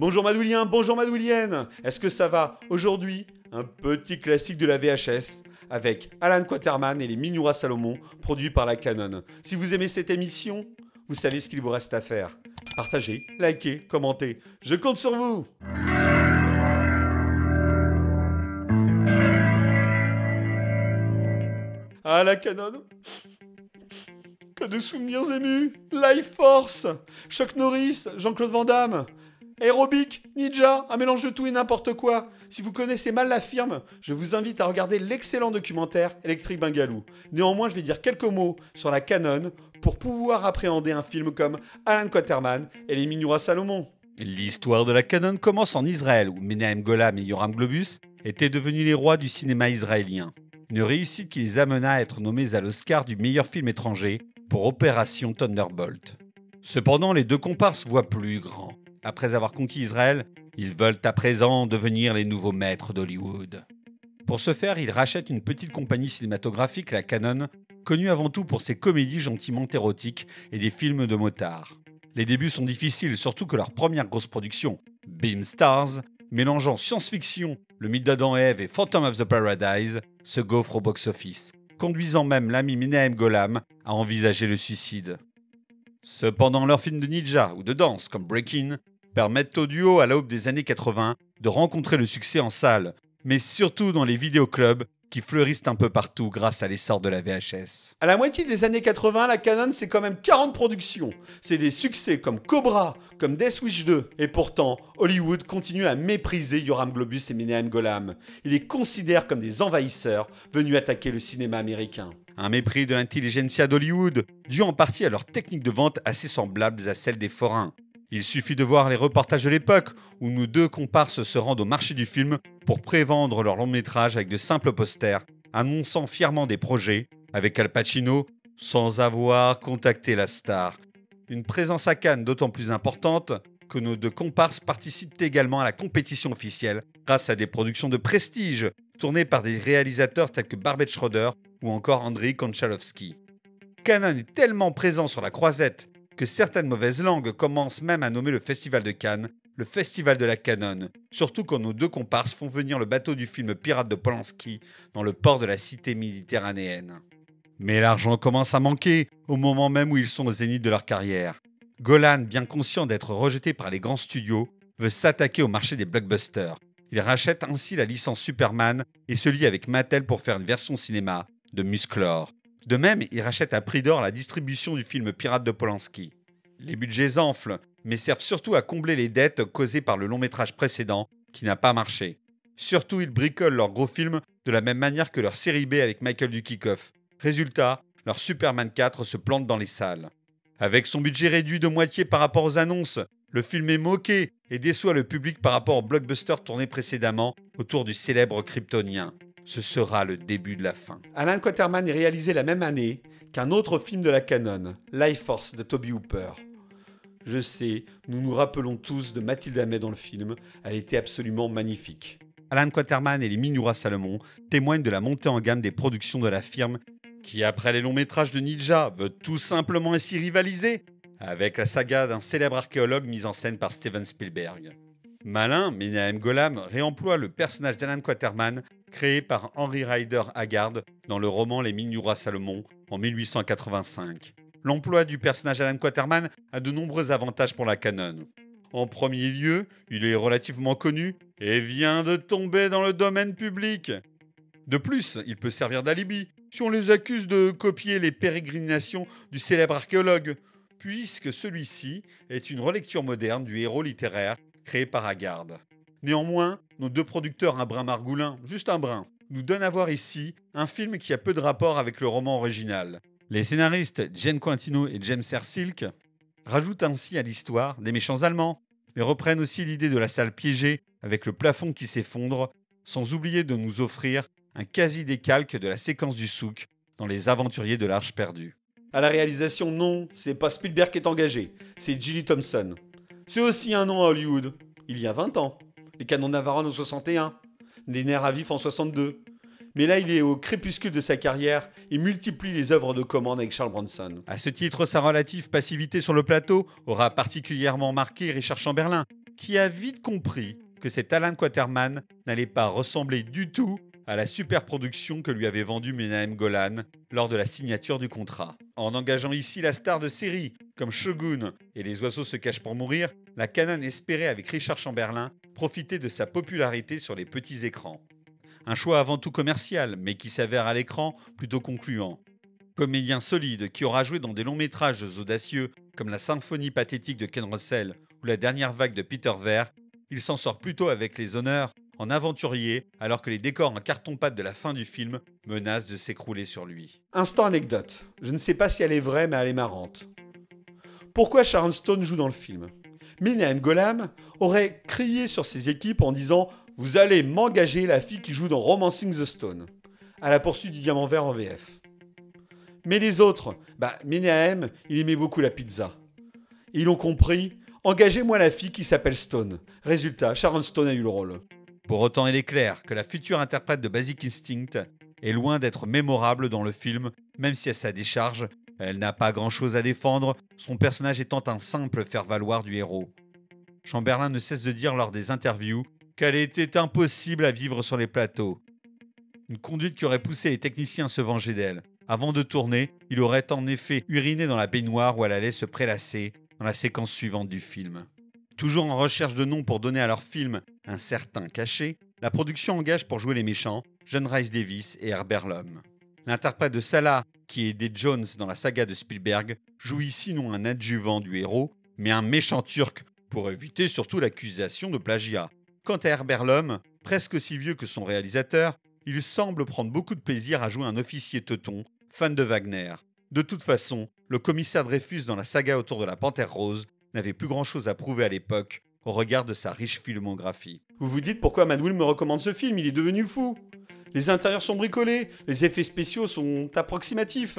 Bonjour Madoulien, bonjour Madoulienne. Est-ce que ça va Aujourd'hui, un petit classique de la VHS avec Alan Quaterman et les Minoura Salomon, produit par la Canon. Si vous aimez cette émission, vous savez ce qu'il vous reste à faire. Partagez, likez, commentez. Je compte sur vous. Ah la Canon Que de souvenirs émus Life Force Chuck Norris, Jean-Claude Van Damme Aérobic, Ninja, un mélange de tout et n'importe quoi. Si vous connaissez mal la firme, je vous invite à regarder l'excellent documentaire Electric Bangaloo. Néanmoins, je vais dire quelques mots sur la Canon pour pouvoir appréhender un film comme Alan Quaterman et les Minura Salomon. L'histoire de la Canon commence en Israël où Menahem Golam et Yoram Globus étaient devenus les rois du cinéma israélien. Une réussite qui les amena à être nommés à l'Oscar du meilleur film étranger pour Opération Thunderbolt. Cependant, les deux comparses voient plus grand après avoir conquis Israël, ils veulent à présent devenir les nouveaux maîtres d'Hollywood. Pour ce faire, ils rachètent une petite compagnie cinématographique, la Canon, connue avant tout pour ses comédies gentiment érotiques et des films de motards. Les débuts sont difficiles, surtout que leur première grosse production, Beam Stars, mélangeant science-fiction, le mythe d'Adam et Ève et Phantom of the Paradise, se gaufre au box-office, conduisant même l'ami Minahem Golam à envisager le suicide. Cependant, leurs films de ninja ou de danse, comme Breakin', permettent au duo à l'aube des années 80 de rencontrer le succès en salle, mais surtout dans les vidéoclubs qui fleurissent un peu partout grâce à l'essor de la VHS. À la moitié des années 80, la Canon, c'est quand même 40 productions. C'est des succès comme Cobra, comme Death Wish 2. Et pourtant, Hollywood continue à mépriser Yoram Globus et Menahem Golam. Il les considère comme des envahisseurs venus attaquer le cinéma américain. Un mépris de l'intelligentsia d'Hollywood, dû en partie à leur technique de vente assez semblables à celle des forains. Il suffit de voir les reportages de l'époque où nos deux comparses se rendent au marché du film pour prévendre leur long métrage avec de simples posters, annonçant fièrement des projets avec Al Pacino sans avoir contacté la star. Une présence à Cannes d'autant plus importante que nos deux comparses participent également à la compétition officielle grâce à des productions de prestige tournées par des réalisateurs tels que Barbet Schroeder ou encore Andrei Konchalovsky. Canon est tellement présent sur la croisette que certaines mauvaises langues commencent même à nommer le Festival de Cannes le Festival de la Canonne, surtout quand nos deux comparses font venir le bateau du film Pirate de Polanski dans le port de la cité méditerranéenne. Mais l'argent commence à manquer au moment même où ils sont au zénith de leur carrière. Golan, bien conscient d'être rejeté par les grands studios, veut s'attaquer au marché des blockbusters. Il rachète ainsi la licence Superman et se lie avec Mattel pour faire une version cinéma de Musclor, de même, il rachète à prix d'or la distribution du film Pirate de Polanski. Les budgets enflent, mais servent surtout à combler les dettes causées par le long métrage précédent, qui n'a pas marché. Surtout, ils bricolent leur gros film de la même manière que leur série B avec Michael Dukikoff. Résultat, leur Superman 4 se plante dans les salles. Avec son budget réduit de moitié par rapport aux annonces, le film est moqué et déçoit le public par rapport au blockbuster tourné précédemment autour du célèbre kryptonien ce sera le début de la fin. Alan Quaterman est réalisé la même année qu'un autre film de la canon, Life Force de Toby Hooper. Je sais, nous nous rappelons tous de Mathilde May dans le film, elle était absolument magnifique. Alan Quaterman et les Minura Salomon témoignent de la montée en gamme des productions de la firme qui, après les longs métrages de Ninja, veut tout simplement ainsi rivaliser avec la saga d'un célèbre archéologue mise en scène par Steven Spielberg. Malin, Menahem Golam réemploie le personnage d'Alan Quaterman créé par Henry Ryder Haggard dans le roman Les Mines du roi Salomon en 1885. L'emploi du personnage Alan Quaterman a de nombreux avantages pour la canon. En premier lieu, il est relativement connu et vient de tomber dans le domaine public. De plus, il peut servir d'alibi si on les accuse de copier les pérégrinations du célèbre archéologue, puisque celui-ci est une relecture moderne du héros littéraire créé par Haggard. Néanmoins, nos deux producteurs, un brin margoulin, juste un brin, nous donnent à voir ici un film qui a peu de rapport avec le roman original. Les scénaristes Jane Quintino et James Silk rajoutent ainsi à l'histoire des méchants allemands, mais reprennent aussi l'idée de la salle piégée avec le plafond qui s'effondre, sans oublier de nous offrir un quasi-décalque de la séquence du souk dans Les Aventuriers de l'Arche perdue. À la réalisation, non, c'est pas Spielberg qui est engagé, c'est Gilly Thompson. C'est aussi un nom à Hollywood, il y a 20 ans les canons Navarone en 61, des nerfs à vif en 62. Mais là, il est au crépuscule de sa carrière et multiplie les œuvres de commande avec Charles Bronson. À ce titre, sa relative passivité sur le plateau aura particulièrement marqué Richard Chamberlain, qui a vite compris que cet Alan Quaterman n'allait pas ressembler du tout à la super production que lui avait vendue Menahem Golan lors de la signature du contrat. En engageant ici la star de série comme Shogun et Les oiseaux se cachent pour mourir, la Canon espérait avec Richard Chamberlain profiter de sa popularité sur les petits écrans. Un choix avant tout commercial, mais qui s'avère à l'écran plutôt concluant. Comédien solide qui aura joué dans des longs métrages audacieux comme La symphonie pathétique de Ken Russell ou La dernière vague de Peter Ver, il s'en sort plutôt avec les honneurs en aventurier alors que les décors en carton-pâte de la fin du film menacent de s'écrouler sur lui. Instant anecdote. Je ne sais pas si elle est vraie, mais elle est marrante. Pourquoi Sharon Stone joue dans le film? Minahem Golam aurait crié sur ses équipes en disant Vous allez m'engager la fille qui joue dans Romancing the Stone, à la poursuite du diamant vert en VF. Mais les autres, bah, il aimait beaucoup la pizza. ils l'ont compris Engagez-moi la fille qui s'appelle Stone. Résultat, Sharon Stone a eu le rôle. Pour autant, il est clair que la future interprète de Basic Instinct est loin d'être mémorable dans le film, même si à sa décharge, elle n'a pas grand-chose à défendre, son personnage étant un simple faire-valoir du héros. Chamberlain ne cesse de dire lors des interviews qu'elle était impossible à vivre sur les plateaux. Une conduite qui aurait poussé les techniciens à se venger d'elle. Avant de tourner, il aurait en effet uriné dans la baignoire où elle allait se prélasser dans la séquence suivante du film. Toujours en recherche de noms pour donner à leur film un certain cachet, la production engage pour jouer les méchants John Rice Davis et Herbert Lom. L'interprète de Salah qui est Jones dans la saga de Spielberg, joue ici non un adjuvant du héros, mais un méchant turc, pour éviter surtout l'accusation de plagiat. Quant à Herbert Lom, presque aussi vieux que son réalisateur, il semble prendre beaucoup de plaisir à jouer un officier teuton, fan de Wagner. De toute façon, le commissaire Dreyfus dans la saga autour de la Panthère Rose n'avait plus grand-chose à prouver à l'époque au regard de sa riche filmographie. Vous vous dites pourquoi Manuel me recommande ce film, il est devenu fou. Les intérieurs sont bricolés, les effets spéciaux sont approximatifs.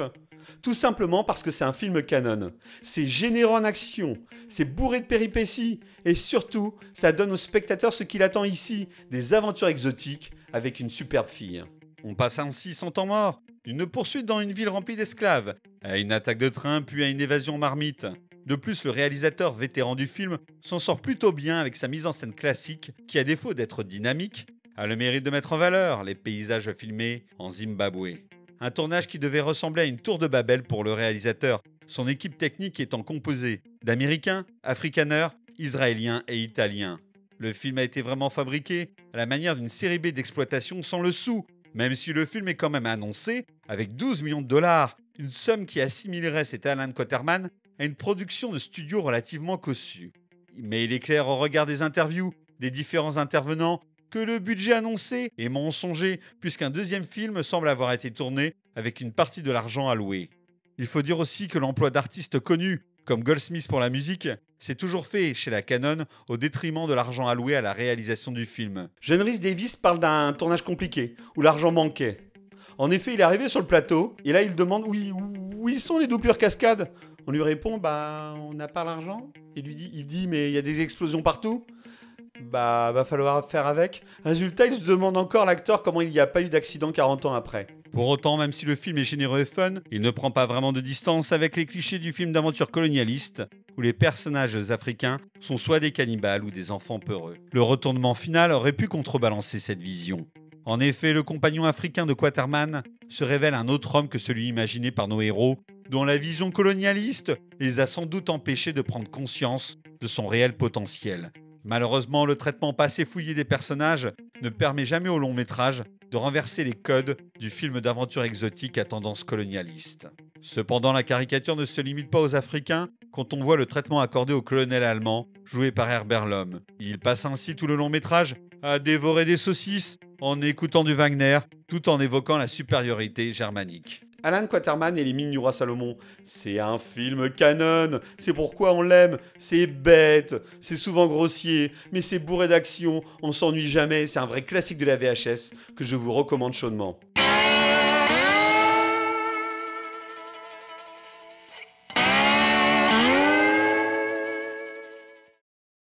Tout simplement parce que c'est un film canon. C'est généreux en action, c'est bourré de péripéties, et surtout, ça donne au spectateur ce qu'il attend ici, des aventures exotiques avec une superbe fille. On passe ainsi son temps mort, d'une poursuite dans une ville remplie d'esclaves, à une attaque de train puis à une évasion marmite. De plus, le réalisateur vétéran du film s'en sort plutôt bien avec sa mise en scène classique qui, à défaut d'être dynamique, a le mérite de mettre en valeur les paysages filmés en Zimbabwe. Un tournage qui devait ressembler à une tour de Babel pour le réalisateur, son équipe technique étant composée d'Américains, Afrikaners, Israéliens et Italiens. Le film a été vraiment fabriqué à la manière d'une série B d'exploitation sans le sou, même si le film est quand même annoncé avec 12 millions de dollars, une somme qui assimilerait cet Alan Quaterman à une production de studio relativement cossue. Mais il est clair au regard des interviews des différents intervenants que le budget annoncé est mensonger, puisqu'un deuxième film semble avoir été tourné avec une partie de l'argent alloué. Il faut dire aussi que l'emploi d'artistes connus, comme Goldsmith pour la musique, s'est toujours fait chez la Canon au détriment de l'argent alloué à la réalisation du film. Rhys Davis parle d'un tournage compliqué, où l'argent manquait. En effet, il est arrivé sur le plateau, et là il demande où, où ils sont les doublures cascades On lui répond, bah on n'a pas l'argent. Il lui dit, il dit, mais il y a des explosions partout bah va falloir faire avec. Résultat, il se demande encore l'acteur comment il n'y a pas eu d'accident 40 ans après. Pour autant, même si le film est généreux et fun, il ne prend pas vraiment de distance avec les clichés du film d'aventure colonialiste, où les personnages africains sont soit des cannibales ou des enfants peureux. Le retournement final aurait pu contrebalancer cette vision. En effet, le compagnon africain de Quaterman se révèle un autre homme que celui imaginé par nos héros, dont la vision colonialiste les a sans doute empêchés de prendre conscience de son réel potentiel. Malheureusement, le traitement pas assez fouillé des personnages ne permet jamais au long métrage de renverser les codes du film d'aventure exotique à tendance colonialiste. Cependant, la caricature ne se limite pas aux Africains quand on voit le traitement accordé au colonel allemand, joué par Herbert Lom. Il passe ainsi tout le long métrage à dévorer des saucisses en écoutant du Wagner, tout en évoquant la supériorité germanique. Alan Quaterman et les mines du roi Salomon, c'est un film canon, c'est pourquoi on l'aime, c'est bête, c'est souvent grossier, mais c'est bourré d'action, on s'ennuie jamais, c'est un vrai classique de la VHS que je vous recommande chaudement.